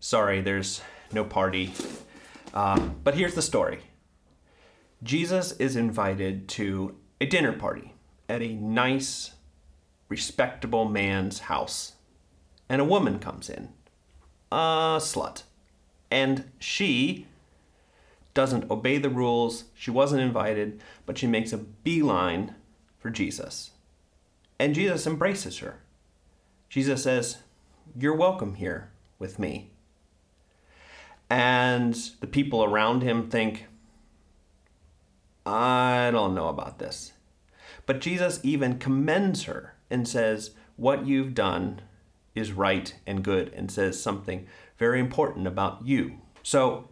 Sorry, there's no party. Um, but here's the story Jesus is invited to a dinner party at a nice, respectable man's house. And a woman comes in, a slut. And she doesn't obey the rules. She wasn't invited, but she makes a beeline for Jesus. And Jesus embraces her. Jesus says, You're welcome here with me. And the people around him think, I don't know about this. But Jesus even commends her and says, What you've done is right and good, and says something very important about you. So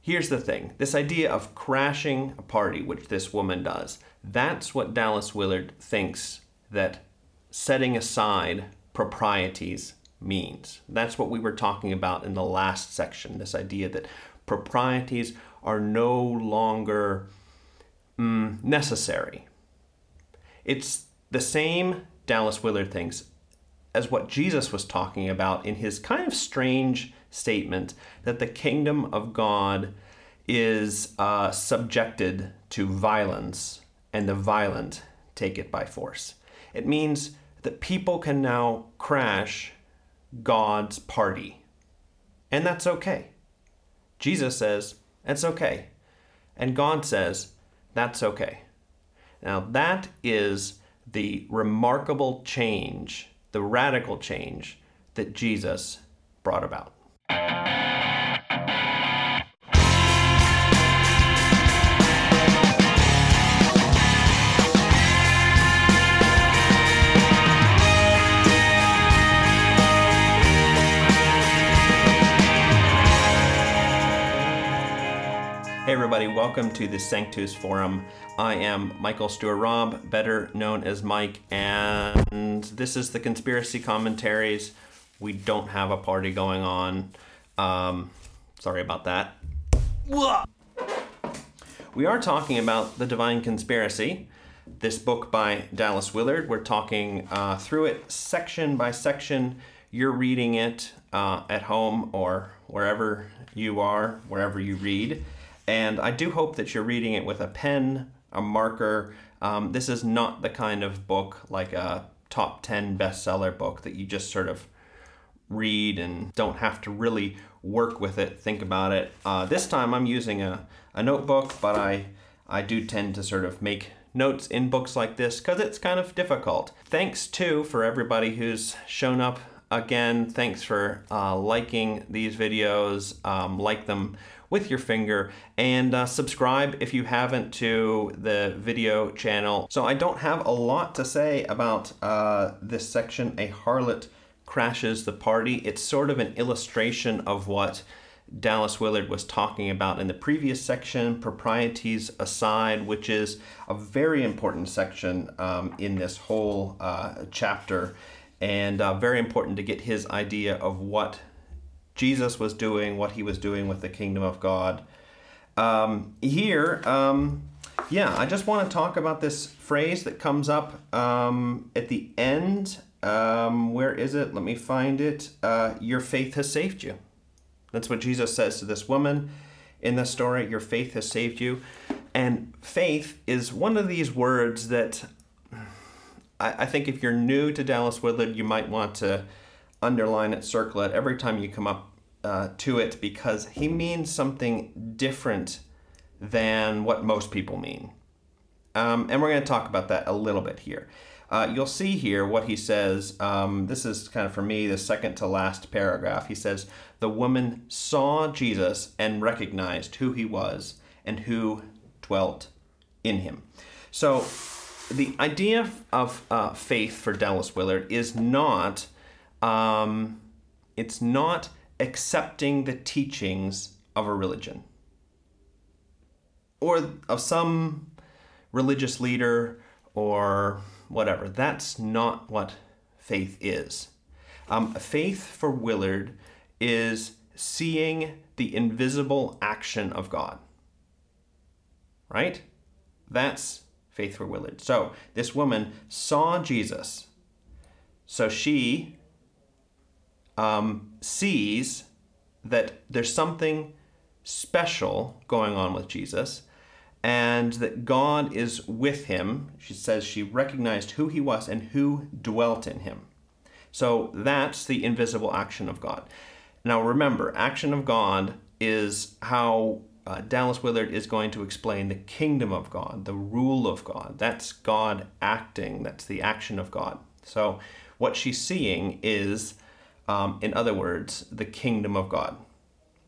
here's the thing this idea of crashing a party, which this woman does, that's what Dallas Willard thinks that setting aside proprieties means. That's what we were talking about in the last section this idea that proprieties are no longer mm, necessary. It's the same, Dallas Willard thinks, as what Jesus was talking about in his kind of strange statement that the kingdom of God is uh, subjected to violence and the violent take it by force. It means that people can now crash God's party. And that's okay. Jesus says, it's okay. And God says, that's okay. Now, that is the remarkable change, the radical change that Jesus brought about. Welcome to the Sanctus Forum. I am Michael Stewart Robb, better known as Mike, and this is the Conspiracy Commentaries. We don't have a party going on. Um, sorry about that. We are talking about The Divine Conspiracy, this book by Dallas Willard. We're talking uh, through it section by section. You're reading it uh, at home or wherever you are, wherever you read. And I do hope that you're reading it with a pen, a marker. Um, this is not the kind of book like a top 10 bestseller book that you just sort of read and don't have to really work with it, think about it. Uh, this time I'm using a, a notebook, but I, I do tend to sort of make notes in books like this because it's kind of difficult. Thanks too for everybody who's shown up again. Thanks for uh, liking these videos. Um, like them with your finger and uh, subscribe if you haven't to the video channel. So I don't have a lot to say about uh, this section, A Harlot Crashes the Party. It's sort of an illustration of what Dallas Willard was talking about in the previous section, Proprieties Aside, which is a very important section um, in this whole uh, chapter, and uh, very important to get his idea of what Jesus was doing, what he was doing with the kingdom of God. Um, here, um, yeah, I just want to talk about this phrase that comes up um, at the end. Um, where is it? Let me find it. Uh, Your faith has saved you. That's what Jesus says to this woman in the story. Your faith has saved you. And faith is one of these words that I, I think if you're new to Dallas Willard, you might want to underline it, circle it every time you come up uh, to it because he means something different than what most people mean. Um, and we're going to talk about that a little bit here. Uh, you'll see here what he says. Um, this is kind of for me the second to last paragraph. He says, The woman saw Jesus and recognized who he was and who dwelt in him. So, the idea of uh, faith for Dallas Willard is not, um, it's not accepting the teachings of a religion or of some religious leader or whatever. That's not what faith is. Um, faith for Willard is seeing the invisible action of God. Right? That's faith for Willard. So this woman saw Jesus. So she um, sees that there's something special going on with Jesus and that God is with him. She says she recognized who he was and who dwelt in him. So that's the invisible action of God. Now remember, action of God is how uh, Dallas Willard is going to explain the kingdom of God, the rule of God. That's God acting, that's the action of God. So what she's seeing is, um, in other words, the kingdom of God.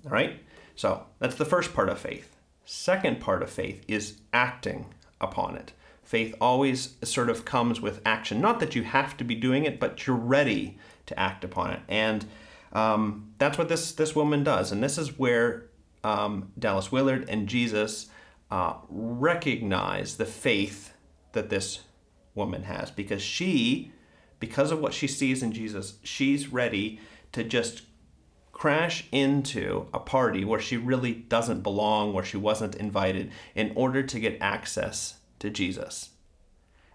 All right? So that's the first part of faith. Second part of faith is acting upon it. Faith always sort of comes with action. Not that you have to be doing it, but you're ready to act upon it. And um, that's what this this woman does. And this is where um, Dallas Willard and Jesus uh, recognize the faith that this woman has because she, because of what she sees in Jesus, she's ready to just crash into a party where she really doesn't belong, where she wasn't invited, in order to get access to Jesus.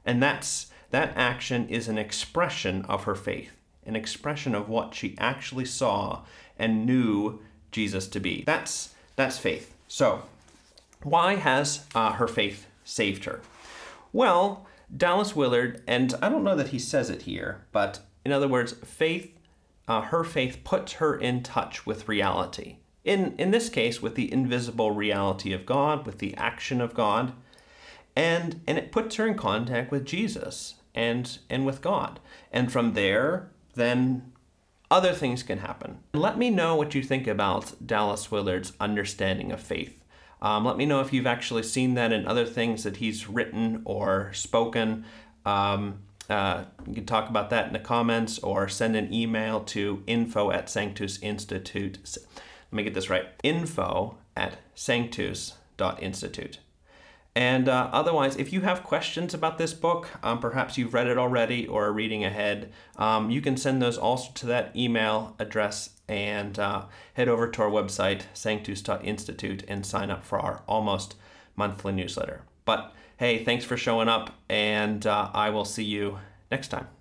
And that's that action is an expression of her faith, an expression of what she actually saw and knew Jesus to be. That's that's faith. So, why has uh, her faith saved her? Well, Dallas Willard, and I don't know that he says it here, but in other words, faith uh, her faith puts her in touch with reality. In, in this case, with the invisible reality of God, with the action of God, and, and it puts her in contact with Jesus and, and with God. And from there, then other things can happen. Let me know what you think about Dallas Willard's understanding of faith. Um, let me know if you've actually seen that in other things that he's written or spoken. Um, uh, you can talk about that in the comments or send an email to info at Sanctus Institute. Let me get this right info at sanctus.institute. And uh, otherwise, if you have questions about this book, um, perhaps you've read it already or are reading ahead, um, you can send those also to that email address and uh, head over to our website, sanctus.institute, and sign up for our almost monthly newsletter. But hey, thanks for showing up, and uh, I will see you next time.